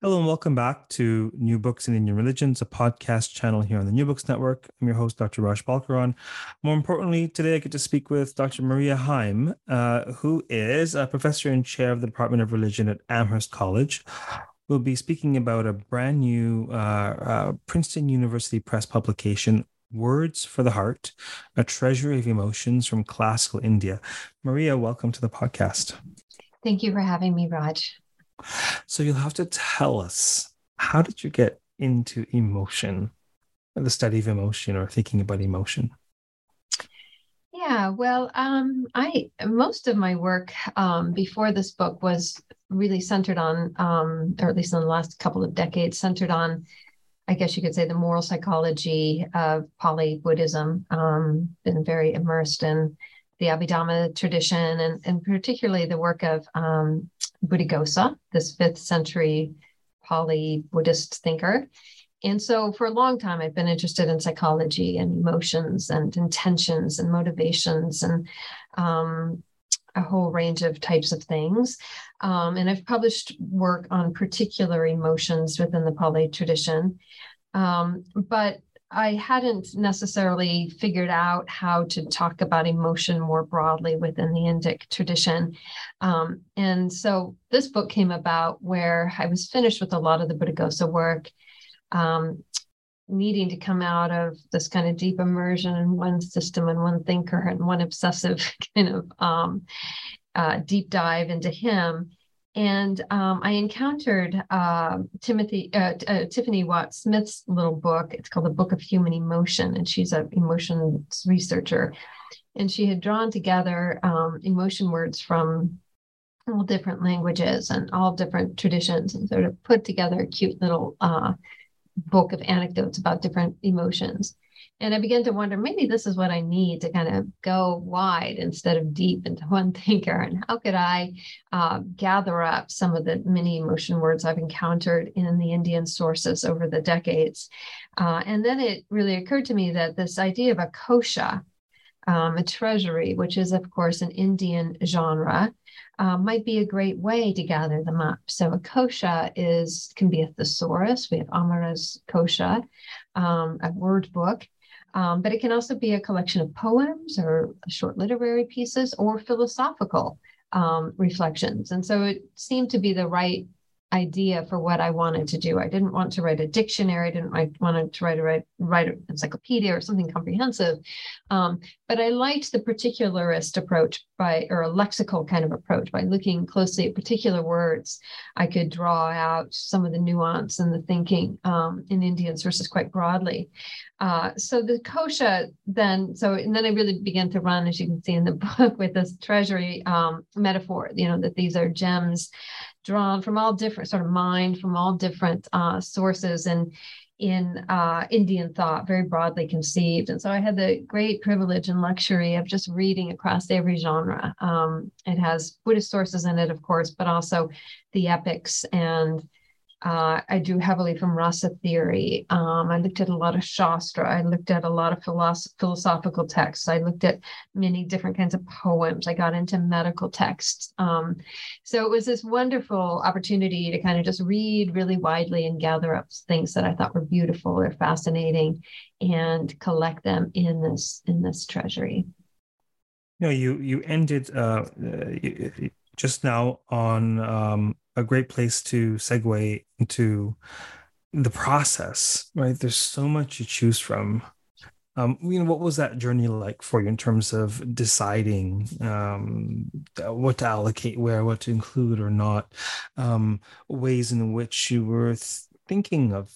Hello and welcome back to New Books in Indian Religions, a podcast channel here on the New Books Network. I'm your host, Dr. Raj Balkaran. More importantly, today I get to speak with Dr. Maria Heim, uh, who is a professor and chair of the Department of Religion at Amherst College. We'll be speaking about a brand new uh, uh, Princeton University Press publication, Words for the Heart, a treasury of emotions from classical India. Maria, welcome to the podcast. Thank you for having me, Raj. So you'll have to tell us how did you get into emotion, the study of emotion or thinking about emotion? Yeah, well, um, I most of my work um, before this book was really centered on, um, or at least in the last couple of decades, centered on I guess you could say the moral psychology of Pali Buddhism. Um, been very immersed in the Abhidhamma tradition and, and particularly the work of um, Buddhaghosa, this fifth century Pali Buddhist thinker. And so for a long time, I've been interested in psychology and emotions and intentions and motivations and um, a whole range of types of things. Um, and I've published work on particular emotions within the Pali tradition. Um, but I hadn't necessarily figured out how to talk about emotion more broadly within the Indic tradition. Um, and so this book came about where I was finished with a lot of the Buddhaghosa work, um, needing to come out of this kind of deep immersion in one system and one thinker and one obsessive kind of um, uh, deep dive into him. And um, I encountered uh, Timothy uh, uh, Tiffany Watt Smith's little book. It's called The Book of Human Emotion, and she's an emotions researcher. And she had drawn together um, emotion words from all different languages and all different traditions, and sort of put together a cute little uh, book of anecdotes about different emotions. And I began to wonder maybe this is what I need to kind of go wide instead of deep into one thinker. And how could I uh, gather up some of the many emotion words I've encountered in the Indian sources over the decades? Uh, and then it really occurred to me that this idea of a kosha, um, a treasury, which is, of course, an Indian genre, uh, might be a great way to gather them up. So a kosha is can be a thesaurus. We have Amara's kosha, um, a word book. Um, but it can also be a collection of poems or short literary pieces or philosophical um, reflections. And so it seemed to be the right idea for what I wanted to do. I didn't want to write a dictionary. I didn't write, wanted to write a write, write an encyclopedia or something comprehensive. Um, but I liked the particularist approach by, or a lexical kind of approach by looking closely at particular words. I could draw out some of the nuance and the thinking um, in Indian sources quite broadly. Uh, so the kosha then, so and then I really began to run, as you can see in the book, with this treasury um, metaphor. You know that these are gems drawn from all different sort of mind from all different uh, sources and in uh, Indian thought, very broadly conceived. And so I had the great privilege and luxury of just reading across every genre. Um, it has Buddhist sources in it, of course, but also the epics and uh, I drew heavily from rasa theory. Um, I looked at a lot of Shastra. I looked at a lot of philosoph- philosophical texts. I looked at many different kinds of poems. I got into medical texts. Um, so it was this wonderful opportunity to kind of just read really widely and gather up things that I thought were beautiful or fascinating, and collect them in this in this treasury. You know, you you ended uh, just now on um, a great place to segue into the process, right? There's so much to choose from. Um, you know, what was that journey like for you in terms of deciding um, what to allocate where, what to include or not, um, ways in which you were th- thinking of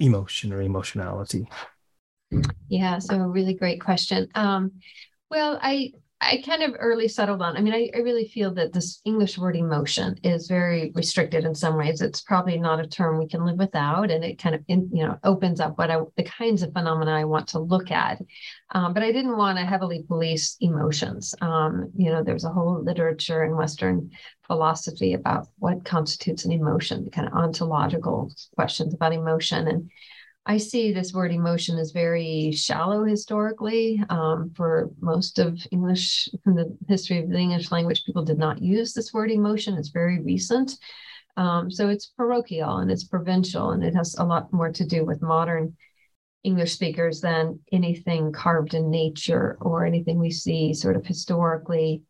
emotion or emotionality? Yeah, so a really great question. Um, well, I I kind of early settled on. I mean, I, I, really feel that this English word emotion is very restricted in some ways. It's probably not a term we can live without, and it kind of in, you know opens up what I the kinds of phenomena I want to look at. Um, but I didn't want to heavily police emotions. Um, you know, there's a whole literature in Western philosophy about what constitutes an emotion, kind of ontological questions about emotion, and I see this word emotion as very shallow historically. Um, for most of English, in the history of the English language, people did not use this word emotion. It's very recent. Um, so it's parochial and it's provincial, and it has a lot more to do with modern English speakers than anything carved in nature or anything we see sort of historically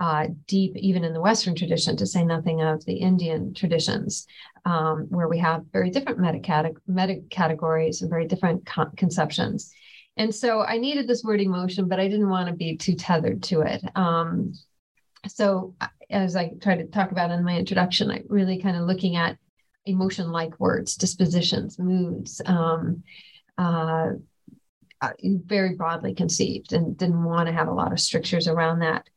uh, deep, even in the Western tradition, to say nothing of the Indian traditions, um, where we have very different meta categories and very different con- conceptions. And so I needed this word emotion, but I didn't want to be too tethered to it. Um, so, as I try to talk about in my introduction, I really kind of looking at emotion like words, dispositions, moods. Um, uh, uh, very broadly conceived and didn't want to have a lot of strictures around that.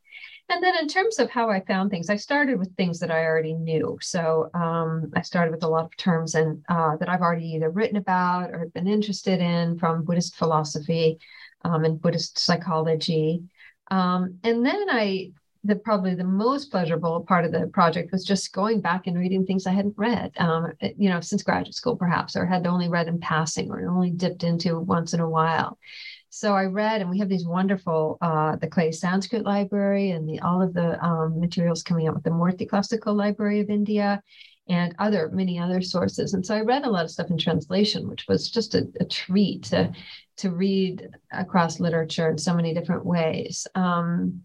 And then in terms of how I found things, I started with things that I already knew. So um, I started with a lot of terms and uh, that I've already either written about or been interested in from Buddhist philosophy um, and Buddhist psychology. Um, and then I, the probably the most pleasurable part of the project was just going back and reading things I hadn't read, um, you know, since graduate school perhaps, or had only read in passing or only dipped into once in a while. So I read, and we have these wonderful, uh, the Clay Sanskrit Library and the all of the um, materials coming out with the Murthy Classical Library of India and other many other sources. And so I read a lot of stuff in translation, which was just a, a treat to to read across literature in so many different ways. Um,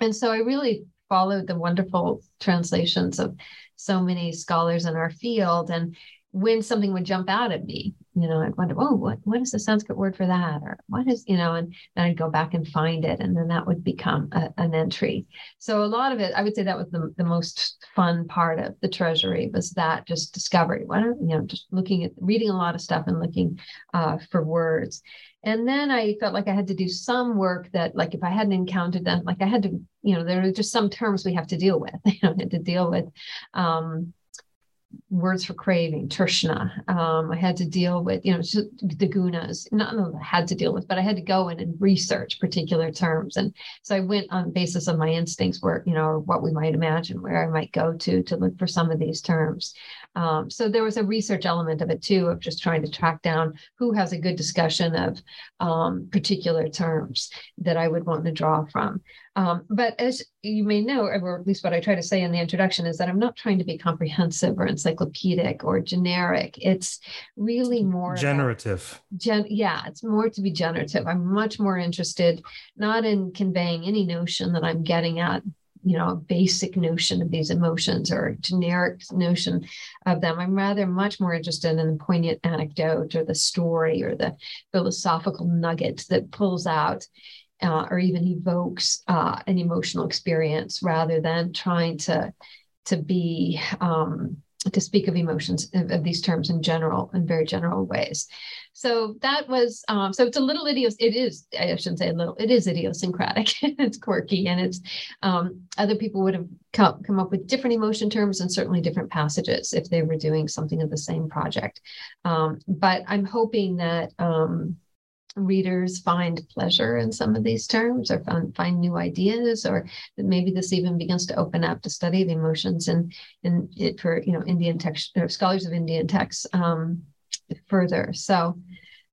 and so I really followed the wonderful translations of so many scholars in our field and when something would jump out at me, you know, I'd wonder, oh, what, what is the Sanskrit word for that? Or what is, you know, and then I'd go back and find it. And then that would become a, an entry. So a lot of it, I would say that was the, the most fun part of the treasury was that just discovery. What, you know, just looking at, reading a lot of stuff and looking uh, for words. And then I felt like I had to do some work that, like, if I hadn't encountered them, like I had to, you know, there are just some terms we have to deal with. You know, I had to deal with um, words for craving, trishna. Um, I had to deal with, you know, the gunas, not I had to deal with, but I had to go in and research particular terms. And so I went on basis of my instincts where, you know, or what we might imagine where I might go to to look for some of these terms. Um, so there was a research element of it too, of just trying to track down who has a good discussion of um, particular terms that I would want to draw from. Um, but as you may know, or at least what I try to say in the introduction is that I'm not trying to be comprehensive or encyclopedic or generic. It's really more generative. Gen- yeah, it's more to be generative. I'm much more interested not in conveying any notion that I'm getting at you know a basic notion of these emotions or a generic notion of them. I'm rather much more interested in the poignant anecdote or the story or the philosophical nugget that pulls out uh, or even evokes uh, an emotional experience rather than trying to to be um, to speak of emotions of, of, these terms in general in very general ways. So that was um, so it's a little idios it is i shouldn't say a little it is idiosyncratic. It's quirky and it's um, other people would have come, come up with different emotion terms and certainly different passages if they were doing something of the same project. Um, but i'm hoping that um, readers find pleasure in some of these terms or find, find new ideas or that maybe this even begins to open up to study of emotions and in it for you know indian text or scholars of indian texts um, further. So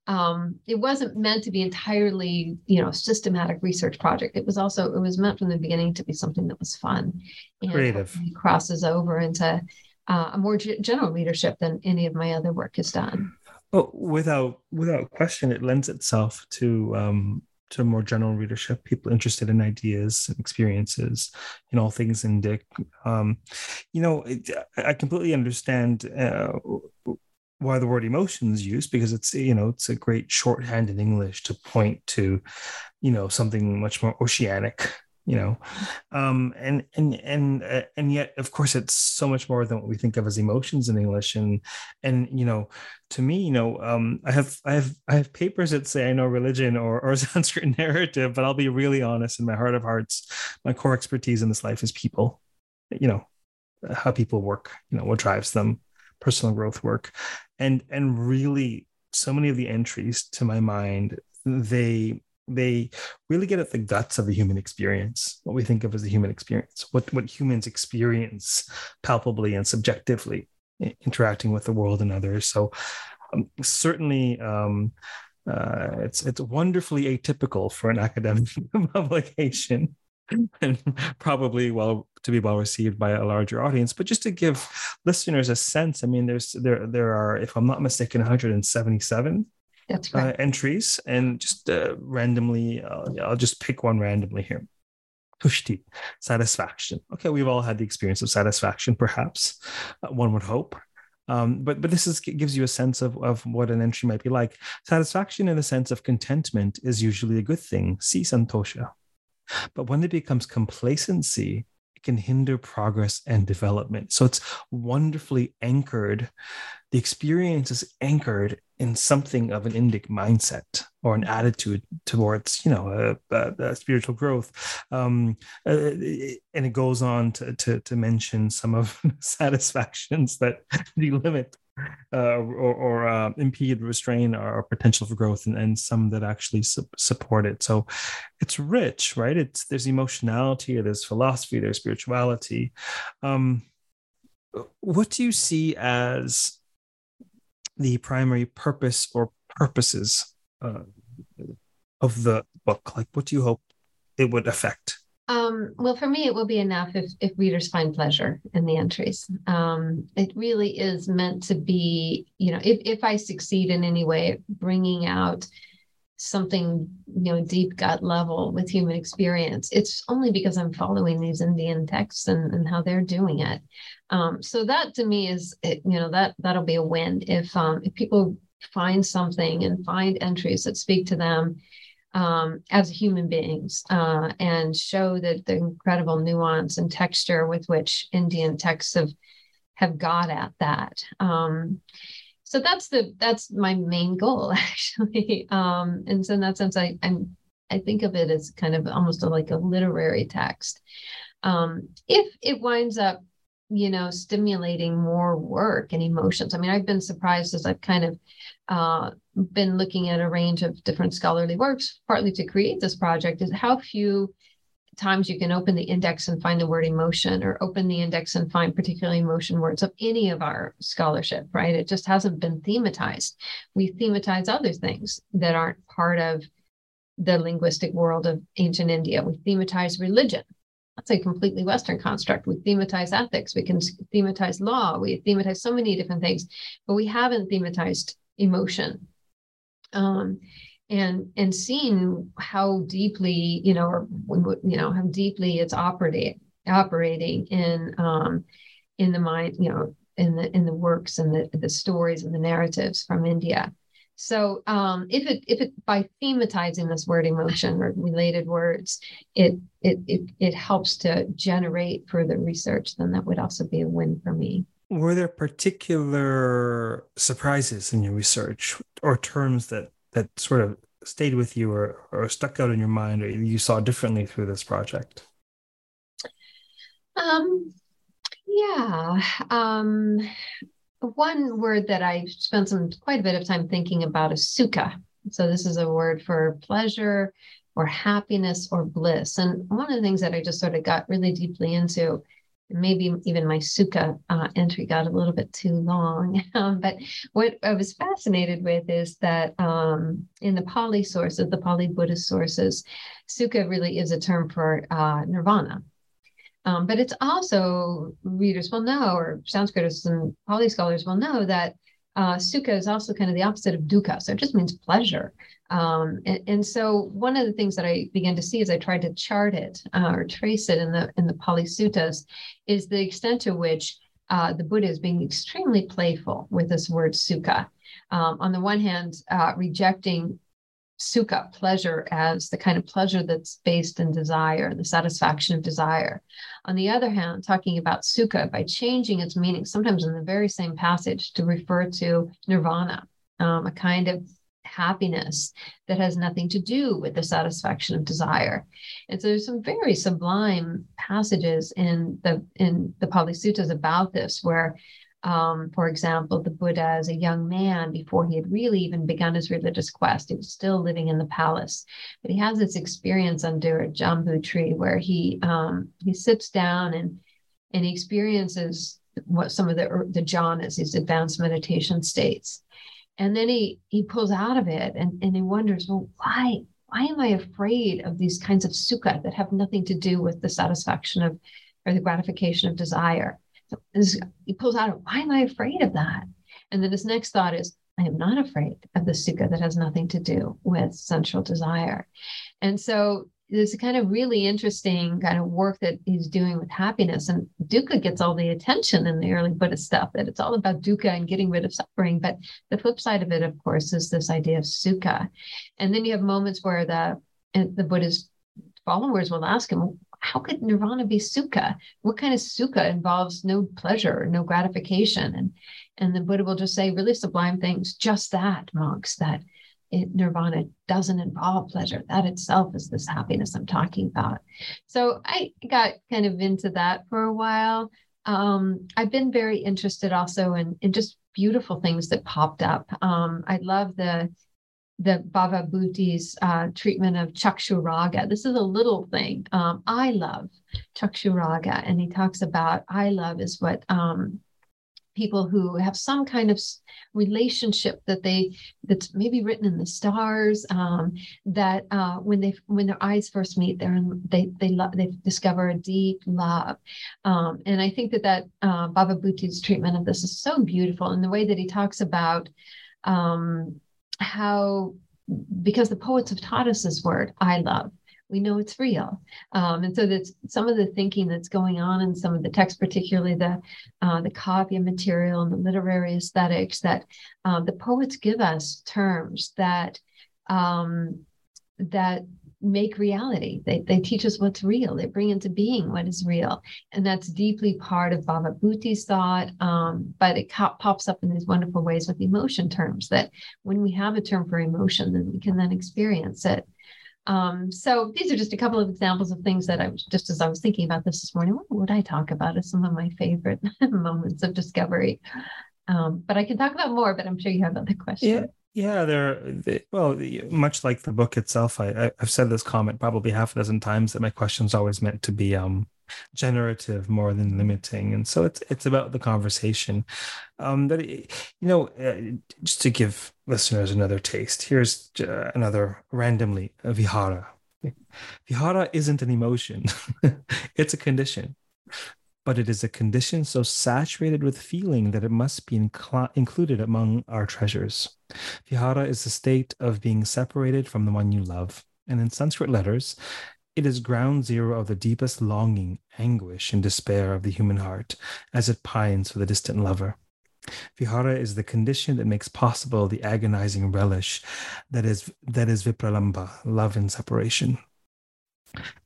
um, it wasn't meant to be entirely you know systematic research project. It was also it was meant from the beginning to be something that was fun and creative. crosses over into uh, a more g- general readership than any of my other work has done well, without without question, it lends itself to um, to more general readership, people interested in ideas and experiences, in all things Indic. Um, you know, it, I completely understand uh, why the word emotion is used because it's you know it's a great shorthand in English to point to you know something much more oceanic you know um and and and uh, and yet of course it's so much more than what we think of as emotions in english. And and you know to me you know um i have i have i have papers that say i know religion or or sanskrit narrative but i'll be really honest in my heart of hearts my core expertise in this life is people. You know how people work you know what drives them personal growth work. And and really so many of the entries to my mind they they really get at the guts of the human experience what we think of as the human experience what what humans experience palpably and subjectively interacting with the world and others. So um, certainly um, uh, it's it's wonderfully atypical for an academic publication and probably well to be well received by a larger audience. But just to give listeners a sense i mean there's there there are if i'm not mistaken 177 that's right. uh, entries and just uh, randomly uh, i'll just pick one randomly here. Tushti satisfaction. Okay we've all had the experience of satisfaction perhaps. Uh, one would hope. Um, but but this is gives you a sense of, of what an entry might be like. Satisfaction in the sense of contentment is usually a good thing. See santosha. But when it becomes complacency, it can hinder progress and development. So it's wonderfully anchored. The experience is anchored in something of an Indic mindset or an attitude towards, you know, a, a, a spiritual growth. Um, uh, and it goes on to, to, to mention some of satisfactions that delimit uh, or, or uh, impede, restrain our potential for growth, and, and some that actually su- support it. So it's rich, right? It's there's emotionality, there's philosophy, there's spirituality. Um, what do you see as the primary purpose or purposes uh, of the book? Like, what do you hope it would affect? Um, well, for me, it will be enough if, if readers find pleasure in the entries. Um, it really is meant to be, you know, if, if I succeed in any way bringing out something, you know, deep gut level with human experience, it's only because I'm following these Indian texts and, and how they're doing it. Um, so that to me is, you know, that that'll be a win if um, if people find something and find entries that speak to them um, as human beings uh, and show that the incredible nuance and texture with which Indian texts have have got at that. Um, so that's the that's my main goal actually. Um, and so in that sense, I I'm I think of it as kind of almost a, like a literary text. Um, if it winds up you know, stimulating more work and emotions. I mean, I've been surprised as I've kind of uh, been looking at a range of different scholarly works, partly to create this project, is how few times you can open the index and find the word emotion or open the index and find particularly emotion words of any of our scholarship, right? It just hasn't been thematized. We thematize other things that aren't part of the linguistic world of ancient India. We thematize religion, that's a completely Western construct. We thematize ethics, we can thematize law, we thematize so many different things, but we haven't thematized emotion. Um, and and seeing how deeply, you know, or you know, how deeply it's operating operating in um, in the mind, you know, in the in the works and the the stories and the narratives from India. So um, if it if it by thematizing this word emotion or related words, it it it it helps to generate further research, then that would also be a win for me. Were there particular surprises in your research or terms that that sort of stayed with you or, or stuck out in your mind or you saw differently through this project? Um, yeah. Um, one word that I spent some quite a bit of time thinking about is sukha. So this is a word for pleasure or happiness or bliss. And one of the things that I just sort of got really deeply into, maybe even my sukha uh, entry got a little bit too long. Um, but what I was fascinated with is that um, in the Pali sources, the Pali Buddhist sources, sukha really is a term for uh, nirvana. Um, but it's also readers will know, or Sanskriters and Pali scholars will know that uh, sukha is also kind of the opposite of dukkha. So it just means pleasure. Um, and, and, so one of the things that I began to see as I tried to chart it uh, or trace it in the in the Pali Suttas is the extent to which uh, the Buddha is being extremely playful with this word sukha. Um, on the one hand, uh, rejecting sukha, pleasure, as the kind of pleasure that's based in desire, the satisfaction of desire. On the other hand, talking about sukha by changing its meaning, sometimes in the very same passage, to refer to nirvana, um, a kind of happiness that has nothing to do with the satisfaction of desire. And so there's some very sublime passages in the in the Pali Suttas about this, where um, for example, the Buddha as a young man, before he had really even begun his religious quest, he was still living in the palace. But he has this experience under a jambu tree where he um, he sits down and and he experiences what some of the the jhanas, these advanced meditation states and then he he pulls out of it and, and he wonders well why why am i afraid of these kinds of sukha that have nothing to do with the satisfaction of or the gratification of desire so he pulls out why am i afraid of that and then his next thought is i am not afraid of the sukha that has nothing to do with sensual desire and so there's a kind of really interesting kind of work that he's doing with happiness. And dukkha gets all the attention in the early Buddhist stuff, that it's all about dukkha and getting rid of suffering. But the flip side of it, of course, is this idea of sukha. And then you have moments where the the Buddhist followers will ask him, how could nirvana be sukha? What kind of sukha involves no pleasure, no gratification? And and the Buddha will just say really sublime things, just that, monks, that it, nirvana doesn't involve pleasure. That itself is this happiness I'm talking about. So I got kind of into that for a while. Um, I've been very interested also in, in just beautiful things that popped up. Um, I love the the Bhava Bhuti's uh, treatment of Chakshuraga. This is a little thing. Um, I love Chakshuraga, and he talks about I love is what um, people who have some kind of relationship that they that's maybe written in the stars um, that uh, when they when their eyes first meet they're in, they they love they discover a deep love um, and i think that that uh, bhava bhuti's treatment of this is so beautiful in the way that he talks about um, how because the poets have taught us this word i love we know it's real. Um, and so that's some of the thinking that's going on in some of the texts, particularly the uh, the kavya material and the literary aesthetics, that um, the poets give us terms that um, that make reality. They, they teach us what's real. They bring into being what is real. And that's deeply part of Bhava Bhuti's thought. Um, but it co- pops up in these wonderful ways with emotion terms that when we have a term for emotion, then we can then experience it. Um, so these are just a couple of examples of things that I was just as I was thinking about this this morning, what would I talk about as some of my favorite moments of discovery? Um, but I can talk about more, but I'm sure you have other questions. Yeah. Yeah, they're well, much like the book itself. I, I've said this comment probably half a dozen times that my questions always meant to be um, generative more than limiting and so it's it's about the conversation. Um that you know uh, just to give listeners another taste here's uh, another randomly a viraha. Viraha isn't an emotion. It's a condition but it is a condition so saturated with feeling that it must be incl- included among our treasures. Viraha is the state of being separated from the one you love. And in Sanskrit letters, it is ground zero of the deepest longing, anguish, and despair of the human heart as it pines for the distant lover. Viraha is the condition that makes possible the agonizing relish that is that is vipralambha, love and separation.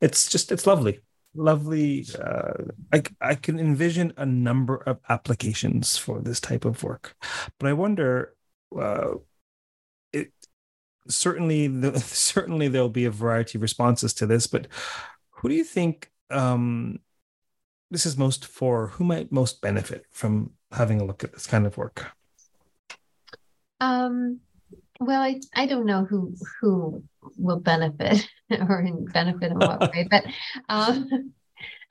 It's just it's lovely, lovely. Uh, I I can envision a number of applications for this type of work, but I wonder. Uh, it, certainly the, certainly there'll be a variety of responses to this but who do you think um, this is most for who might most benefit from having a look at this kind of work um, well I, I don't know who who will benefit or in benefit in what way but um,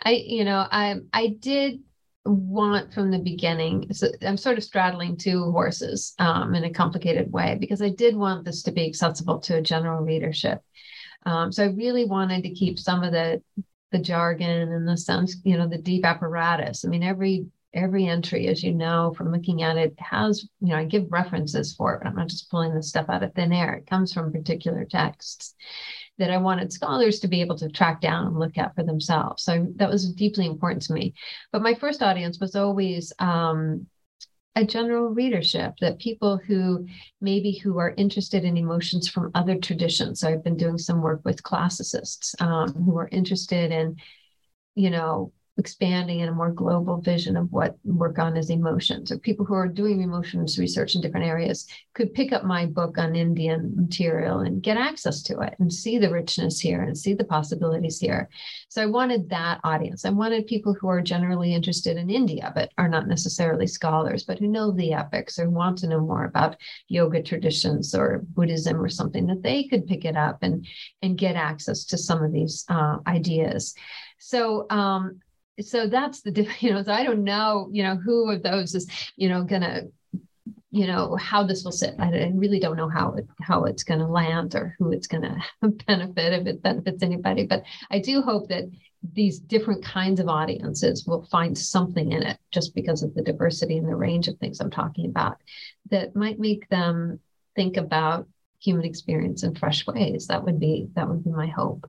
i you know i i did want from the beginning. So I'm sort of straddling two horses um, in a complicated way because I did want this to be accessible to a general readership. Um, so I really wanted to keep some of the the jargon and the sense, you know, the deep apparatus. I mean, every every entry, as you know from looking at it, has, you know, I give references for it. But I'm not just pulling this stuff out of thin air. It comes from particular texts that I wanted scholars to be able to track down and look at for themselves. So that was deeply important to me. But my first audience was always um, a general readership that people who maybe who are interested in emotions from other traditions. So I've been doing some work with classicists um, who are interested in, you know, expanding in a more global vision of what work on is emotions. Or people who are doing emotions research in different areas could pick up my book on indian material and get access to it and see the richness here and see the possibilities here. So i wanted that audience. I wanted people who are generally interested in india but are not necessarily scholars but who know the epics or want to know more about yoga traditions or buddhism or something that they could pick it up and and get access to some of these uh, ideas. So um, so that's the you know so i don't know you know who of those is you know gonna you know how this will sit. I, really don't know how it how it's to land or who it's to benefit if it benefits anybody. But i do hope that these different kinds of audiences will find something in it just because of the diversity and the range of things i'm talking about that might make them think about human experience in fresh ways. That would be that would be my hope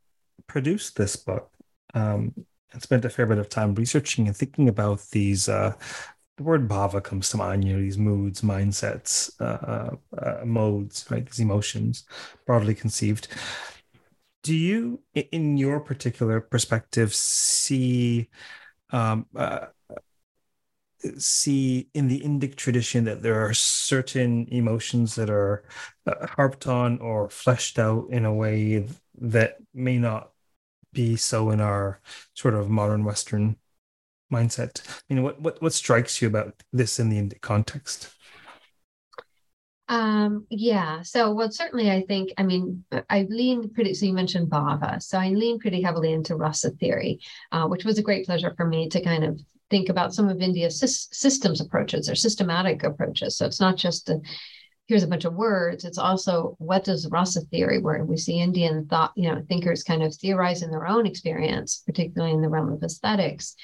produced this book um, and spent a fair bit of time researching and thinking about these. Uh, the word bhava comes to mind. You know, these moods, mindsets, uh, uh, modes, right? These emotions, broadly conceived. Do you, in your particular perspective, see um, uh, see in the Indic tradition that there are certain emotions that are uh, harped on or fleshed out in a way that may not be so in our sort of modern Western mindset. You know, what what what strikes you about this in the Indic context? Um, yeah. So, well, certainly, I think, I mean, I lean pretty, so you mentioned Bhava. So I lean pretty heavily into rasa theory, uh, which was a great pleasure for me to kind of think about some of India's systems approaches or systematic approaches. So it's not just a here's a bunch of words. It's also what does rasa theory, where we see Indian thought, you know, thinkers kind of theorize in their own experience, particularly in the realm of aesthetics.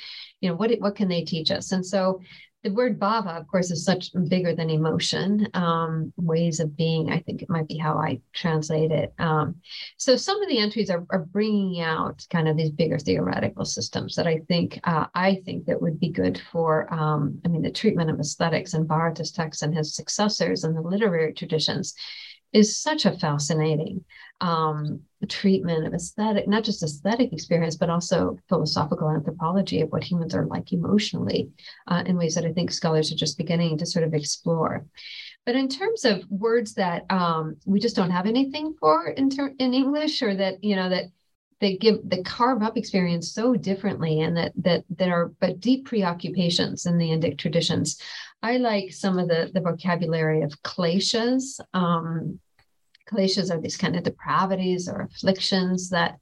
You know, what what can they teach us? And so the word bhava, of course, is such bigger than emotion. Um, ways of being, I think it might be how I translate it. Um, so some of the entries are, are, bringing out kind of these bigger theoretical systems that I think uh, I think that would be good for. Um, I mean, the treatment of aesthetics and Bharata's texts and his successors and the literary traditions is such a fascinating um, treatment of aesthetic, not just aesthetic experience, but also philosophical anthropology of what humans are like emotionally uh, in ways that I think scholars are just beginning to sort of explore. But in terms of words that um, we just don't have anything for in, ter- in English, or that you know that they give the carve up experience so differently, and that that that are but deep preoccupations in the Indic traditions. I like some of the the vocabulary of kleshas. Um, kleshas are these kind of depravities or afflictions that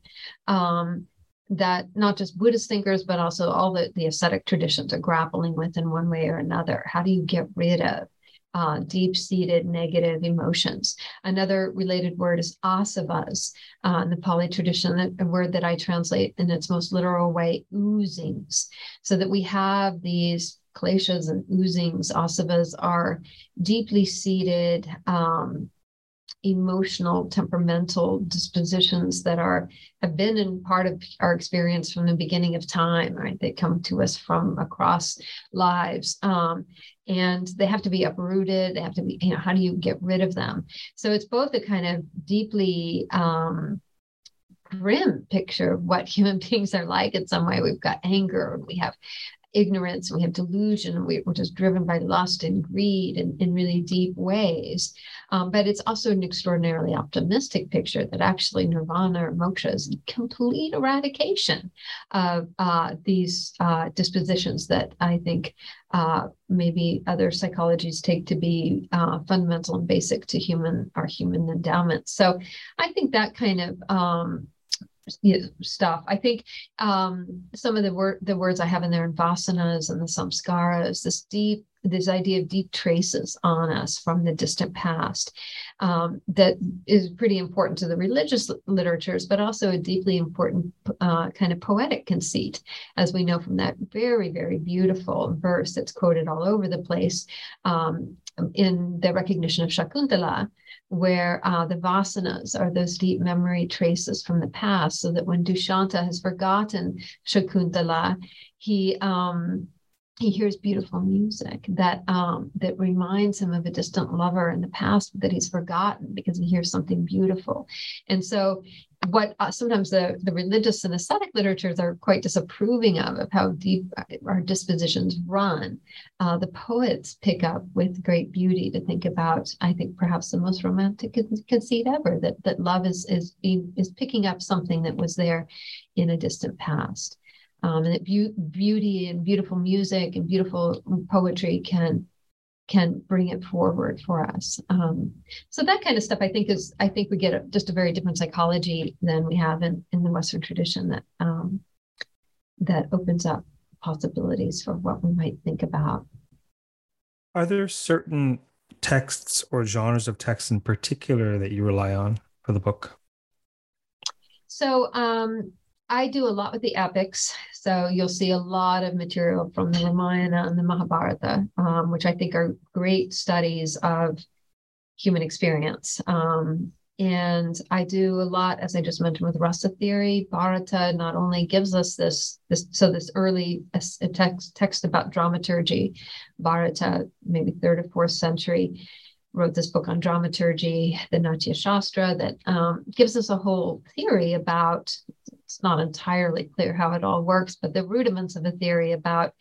um, that not just Buddhist thinkers, but also all the, the ascetic traditions are grappling with in one way or another. How do you get rid of uh, deep seated negative emotions? Another related word is asavas uh, in the Pali tradition, a word that I translate in its most literal way, oozings, so that we have these kleshas and oozings. Asavas are deeply seated. Um, emotional temperamental dispositions that are have been in part of our experience from the beginning of time right? They come to us from across lives um, and they have to be uprooted. They have to be you know how do you get rid of them? So it's both a kind of deeply um, grim picture of what human beings are like. In some way we've got anger and we have ignorance, and we have delusion, which is driven by lust and greed in, in really deep ways. Um, but it's also an extraordinarily optimistic picture that actually nirvana or moksha is complete eradication of uh, these uh, dispositions that I think uh, maybe other psychologies take to be uh, fundamental and basic to human our human endowments. So I think that kind of um, stuff. I think um, some of the word the words I have in there in vasanas and the samskaras, this deep this idea of deep traces on us from the distant past um, that is pretty important to the religious literatures, but also a deeply important uh, kind of poetic conceit, as we know from that very, very beautiful verse that's quoted all over the place um, in the recognition of Shakuntala, where uh, the vasanas are those deep memory traces from the past, so that when Dushanta has forgotten Shakuntala, he um, he hears beautiful music that um, that reminds him of a distant lover in the past that he's forgotten because he hears something beautiful, and so what uh, sometimes the, the religious and ascetic literatures are quite disapproving of, of how deep our dispositions run. Uh, the poets pick up with great beauty to think about, I think perhaps the most romantic conceit ever, that, that love is, is, is picking up something that was there in a distant past. Um, and that be- beauty and beautiful music and beautiful poetry can can bring it forward for us. Um, so that kind of stuff, I think, is I think we get a, just a very different psychology than we have in in the Western tradition that um, that opens up possibilities for what we might think about. Are there certain texts or genres of texts in particular that you rely on for the book? So um, I do a lot with the epics. So you'll see a lot of material from the Ramayana and the Mahabharata, um, which I think are great studies of human experience. Um, and I do a lot, as I just mentioned, with rasa theory. Bharata not only gives us this, this so this early text text about dramaturgy, Bharata, maybe third or fourth century, wrote this book on dramaturgy, the Natya Shastra, that um, gives us a whole theory about it's not entirely clear how it all works, but the rudiments of a theory about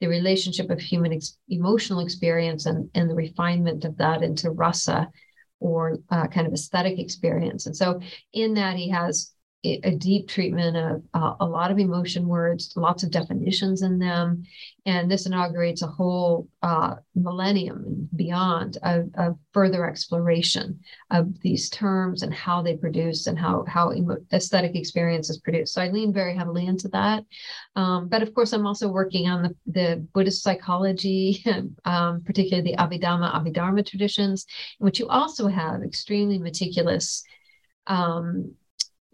the relationship of human ex- emotional experience and, and the refinement of that into rasa or uh, kind of aesthetic experience. And so in that, he has a deep treatment of uh, a lot of emotion words, lots of definitions in them. And this inaugurates a whole uh, millennium and beyond of, of, further exploration of these terms and how they produce and how, how emo- aesthetic experience is produced. So I lean very heavily into that. Um, but of course, I'm also working on the, the Buddhist psychology, um, particularly the Abhidhamma, Abhidharma traditions, which you also have extremely meticulous um,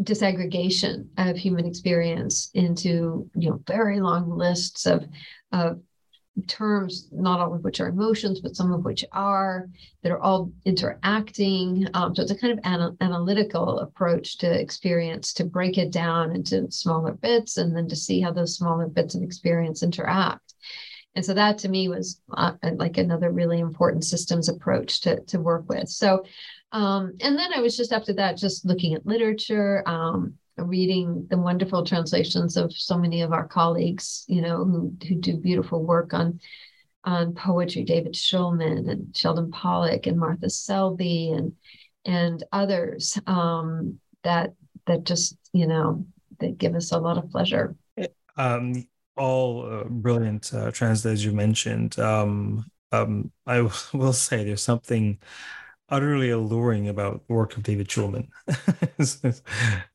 disaggregation of human experience into you know very long lists of of terms not all of which are emotions but some of which are that are all interacting. Um, so it's a kind of ana- analytical approach to experience to break it down into smaller bits and then to see how those smaller bits of experience interact and so that to me was uh, like another really important systems approach to, to work with so um, and then I was just after that, just looking at literature, um, reading the wonderful translations of so many of our colleagues, you know, who who do beautiful work on on poetry, David Shulman and Sheldon Pollock and Martha Selby and and others um, that that just you know that give us a lot of pleasure. Um, all uh, brilliant uh, translators you mentioned. Um, um, I will say there's something utterly alluring about the work of David Shulman.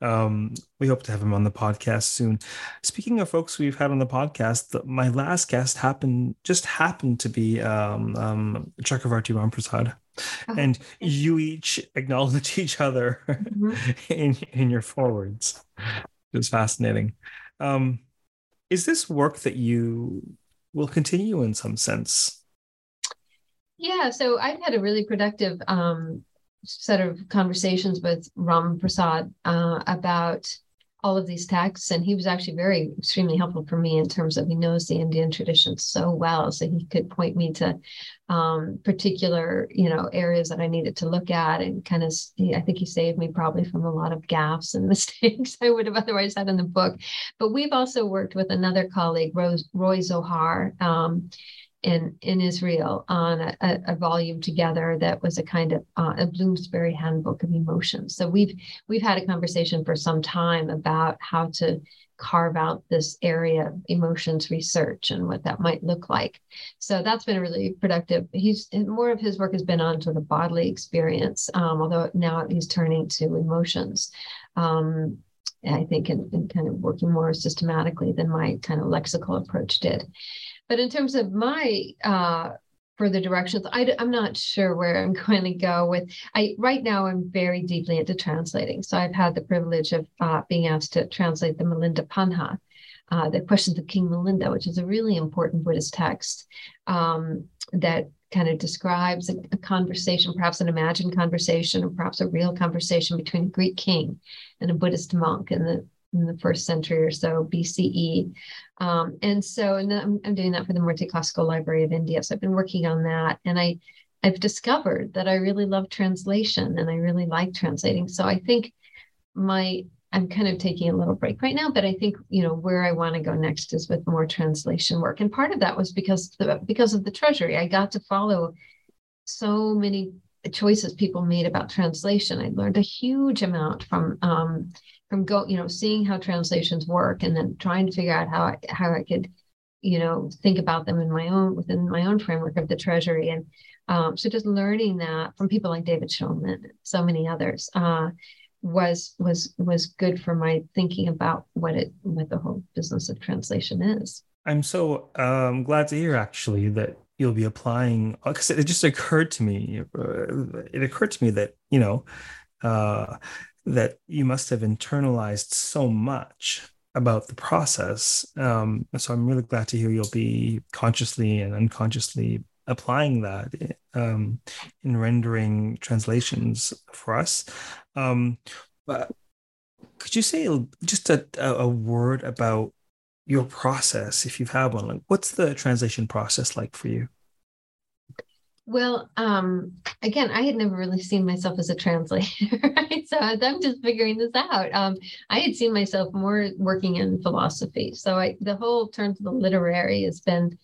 um, we hope to have him on the podcast soon. Speaking of folks we've had on the podcast, my last guest happened just happened to be um, um, Chakravarti Ramprasad. Oh, and you each acknowledge each other mm-hmm. in in your forwards. It was fascinating. Um, is this work that you will continue in some sense? Yeah, so I've had a really productive um, set of conversations with Ram Prasad uh, about all of these texts. And he was actually very extremely helpful for me in terms of he knows the Indian tradition so well. So he could point me to um, particular, you know, areas that I needed to look at and kind of, I think he saved me probably from a lot of gaffes and mistakes I would have otherwise had in the book. But we've also worked with another colleague, Rose, Roy Tzohar. Um, in in Israel on a, a, volume together that was a kind of uh, a Bloomsbury Handbook of Emotions. So we've we've had a conversation for some time about how to carve out this area of emotions research and what that might look like. So that's been really productive. He's more of his work has been on sort of bodily experience, um, although now he's turning to emotions. Um, I think in, in kind of working more systematically than my kind of lexical approach did. But in terms of my uh, further directions, I, am not sure where I'm going to go with. I right now I'm very deeply into translating, so I've had the privilege of uh, being asked to translate the Milinda Panha, uh, the Questions of King Milinda, which is a really important Buddhist text um, that kind of describes a, a, conversation, perhaps an imagined conversation, or perhaps a real conversation between a Greek king and a Buddhist monk and the in the first century or so BCE. Um, and so and I'm, I'm doing that for the Murty Classical Library of India. So I've been working on that. And I, I've discovered that I really love translation and I really like translating. So I think my I'm kind of taking a little break right now, but I think you know where I want to go next is with more translation work. And part of that was because the, because of the Treasury. I got to follow so many choices people made about translation. I learned a huge amount from um, from go you know seeing how translations work and then trying to figure out how I, how I could you know think about them in my own within my own framework of the treasury and um, so just learning that from people like David Shulman and so many others uh, was was was good for my thinking about what it what the whole business of translation is. I'm so um, glad to hear actually that you'll be applying because it just occurred to me uh, it occurred to me that you know uh, that you must have internalized so much about the process. Um, so I'm really glad to hear you'll be consciously and unconsciously applying that um, in rendering translations for us. Um, but could you say just a, a word about your process, if you have had one? Like, what's the translation process like for you? Well, um, again, I had never really seen myself as a translator, right? So I'm just figuring this out. Um, I had seen myself more working in philosophy. So I, the whole turn to the literary has been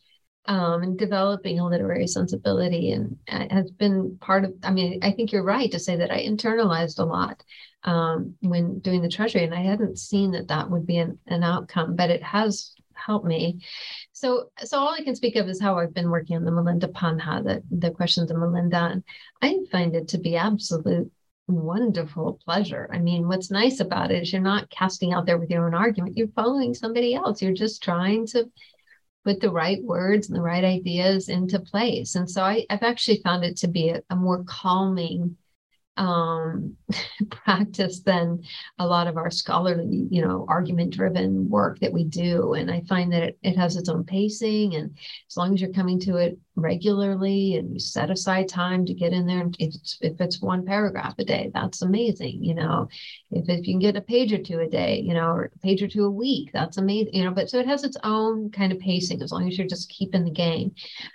um, developing a literary sensibility and uh, has been part of, I mean, I think you're right to say that I internalized a lot um, when doing the treasury and I hadn't seen that that would be an, an outcome, but it has helped me. So, so all I can speak of is how I've been working on the Milinda Panha, the, the questions of Melinda. and I find it to be absolute wonderful pleasure. I mean, what's nice about it is you're not casting out there with your own argument. You're following somebody else. You're just trying to put the right words and the right ideas into place. And so I, have actually found it to be a, a more calming um, practice than a lot of our scholarly, you know, argument driven work that we do. And I find that it, it has its own pacing. And as long as you're coming to it regularly and you set aside time to get in there, if it's, if it's one paragraph a day, that's amazing. You know, if, if you can get a page or two a day, you know, or a page or two a week, that's amazing. You know, but so it has its own kind of pacing as long as you're just keeping the game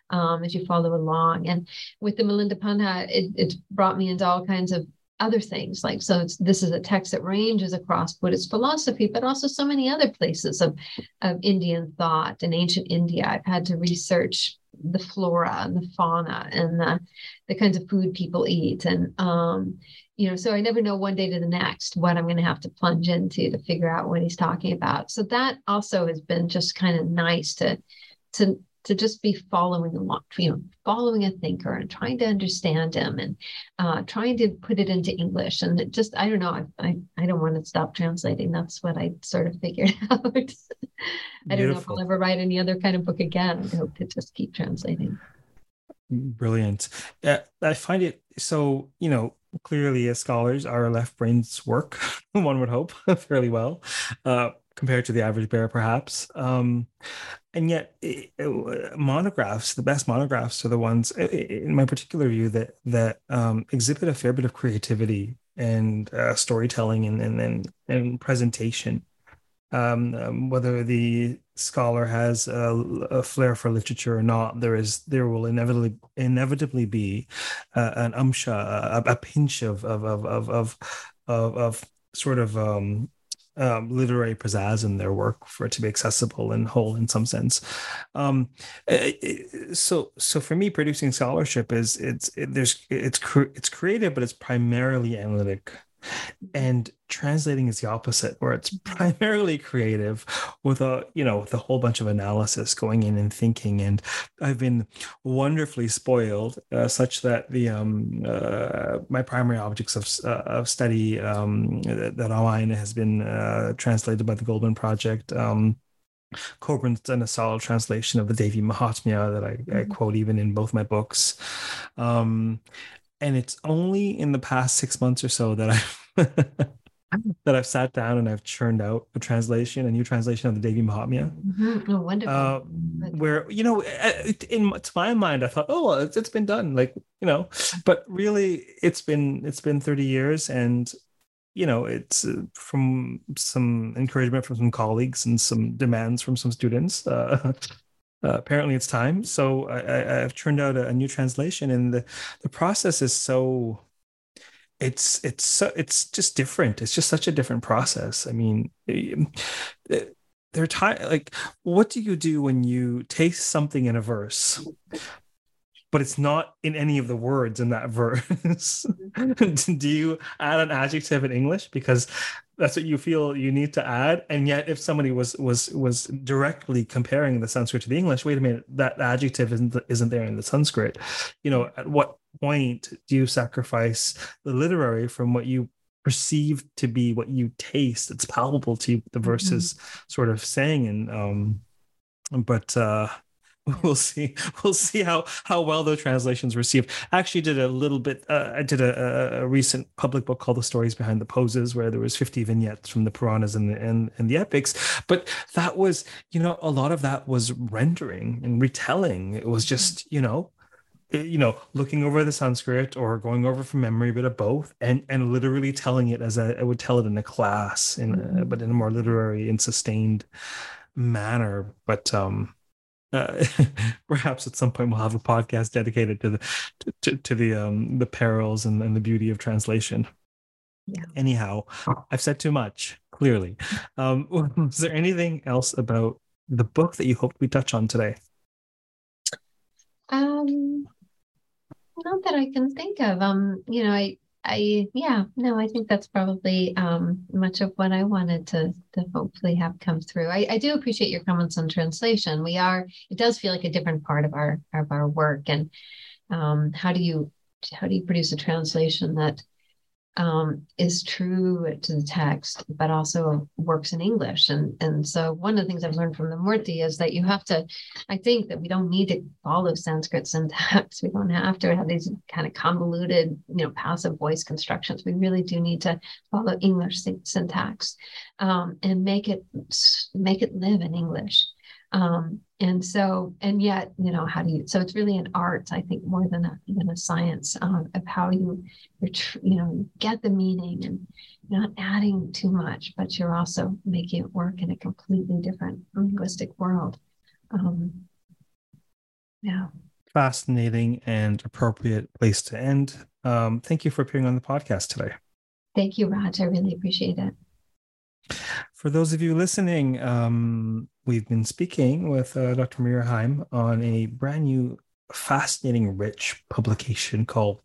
um, as you follow along. And with the Milinda Panha, it, it's brought me into all kinds of other things like so this is a text that ranges across buddhist philosophy but also so many other places of, of indian thought in ancient india i've had to research the flora and the fauna and the, the kinds of food people eat. And um, you know so i never know one day to the next what i'm going to have to plunge into to figure out what he's talking about. So that also has been just kind of nice to to to just be following along, you know, following a thinker and trying to understand him and uh, trying to put it into English. And it just, I don't know, I, I, I don't want to stop translating. That's what I sort of figured out. I don't know if I'll ever write any other kind of book again. I hope to just keep translating. Brilliant. Yeah, I find it so, you know, clearly as scholars, our left brains work, one would hope, fairly well. Uh, compared to the average bear, perhaps. Um, and yet, it, it, monographs, the best monographs, are the ones, in my particular view, that that um, exhibit a fair bit of creativity and uh, storytelling and, and and and presentation. um, um, whether the scholar has a, a, flair for literature or not, there is there will inevitably inevitably be uh, an umsha, a, a pinch of of of of of of, of sort of um, um, literary pizzazz in their work for it to be accessible and whole in some sense. Um, so, so for me, producing scholarship is it's it, there's it's it's creative, but it's primarily analytic and translating is the opposite where it's primarily creative with a you know with a whole bunch of analysis going in and thinking and i've been wonderfully spoiled uh, such that the um uh, my primary objects of, uh, of study um that online has been uh, translated by the goldman project um Coburn's done a solid translation of the Devi Mahatmya that I, I, mm-hmm. quote even in both my books. Um, and it's only in the past six months or so that I've that I've sat down and I've churned out a translation, a new translation of the Devi Mahatmya. Mm-hmm. Oh, wonderful! Uh, where you know, in to my mind, I thought, oh, well, it's, it's been done, like you know, but really, it's been it's been thirty years, and you know, it's uh, from some encouragement from some colleagues and some demands from some students. Uh, uh, apparently it's time. So I, have turned out a, a, new translation, and the the process is so. It's it's so it's just different. It's just such a different process. I mean, eh, eh, they're time like what do you do when you taste something in a verse but it's not in any of the words in that verse. Mm-hmm. Do you add an adjective in English because that's what you feel you need to add? And yet, if somebody was was was directly comparing the Sanskrit to the English, wait a minute, that adjective isn't isn't there in the Sanskrit. You know, at what point do you sacrifice the literary from what you perceive to be what you taste? It's palpable to you. The verse is mm-hmm. sort of saying, and um, but uh we'll see. We'll see how how well the translations received. I actually did a little bit uh, i did a, a, recent public book called the stories behind the poses where there was 50 vignettes from the puranas and the and, and the epics. But that was you know a lot of that was rendering and retelling. It was just you know eh, you know looking over the sanskrit or going over from memory a bit of both and and literally telling it as I, I would tell it in a class in a, mm-hmm. but in a more literary and sustained manner. But um uh, perhaps at some point we'll have a podcast dedicated to the to, to the um the perils and, and the beauty of translation. Yeah. anyhow i've said too much clearly. Um is there anything else about the book that you hoped we touch on today? Um not that i can think of. Um you know i I yeah, no, I think that's probably um, much of what I wanted to to hopefully have come through. I, I do appreciate your comments on translation. We are it does feel like a different part of our of our work, and um, how do you how do you produce a translation that um, is true to the text, but also works in English. And, and so one of the things I've learned from the Murty is that you have to, I think that we don't need to follow Sanskrit syntax. We don't have to have these kind of convoluted, you know, passive voice constructions. We really do need to follow English syntax um, and make it make it live in English. Um, and so, and yet, you know, how do you? So it's really an art, I think, more than a than a science um, of how you, you you know, get the meaning and not adding too much, but you're also making it work in a completely different linguistic world. Um, yeah. Fascinating and appropriate place to end. Um, thank you for appearing on the podcast today. Thank you, Raj. I really appreciate it. For those of you listening, um, we've been speaking with uh, Dr. Maria Heim on a brand new, fascinating, rich publication called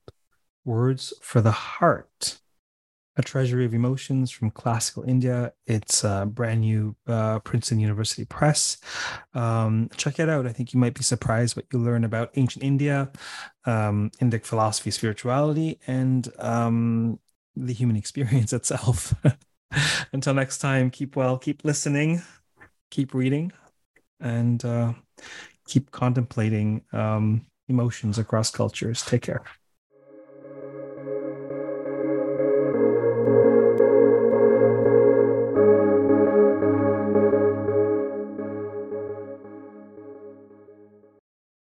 Words for the Heart A Treasury of Emotions from Classical India. It's a brand new uh, Princeton University Press. Um, check it out. I think you might be surprised what you learn about ancient India, um, Indic philosophy, spirituality, and um, the human experience itself. Until next time, keep well, keep listening, keep reading, and uh, keep contemplating um, emotions across cultures. Take care.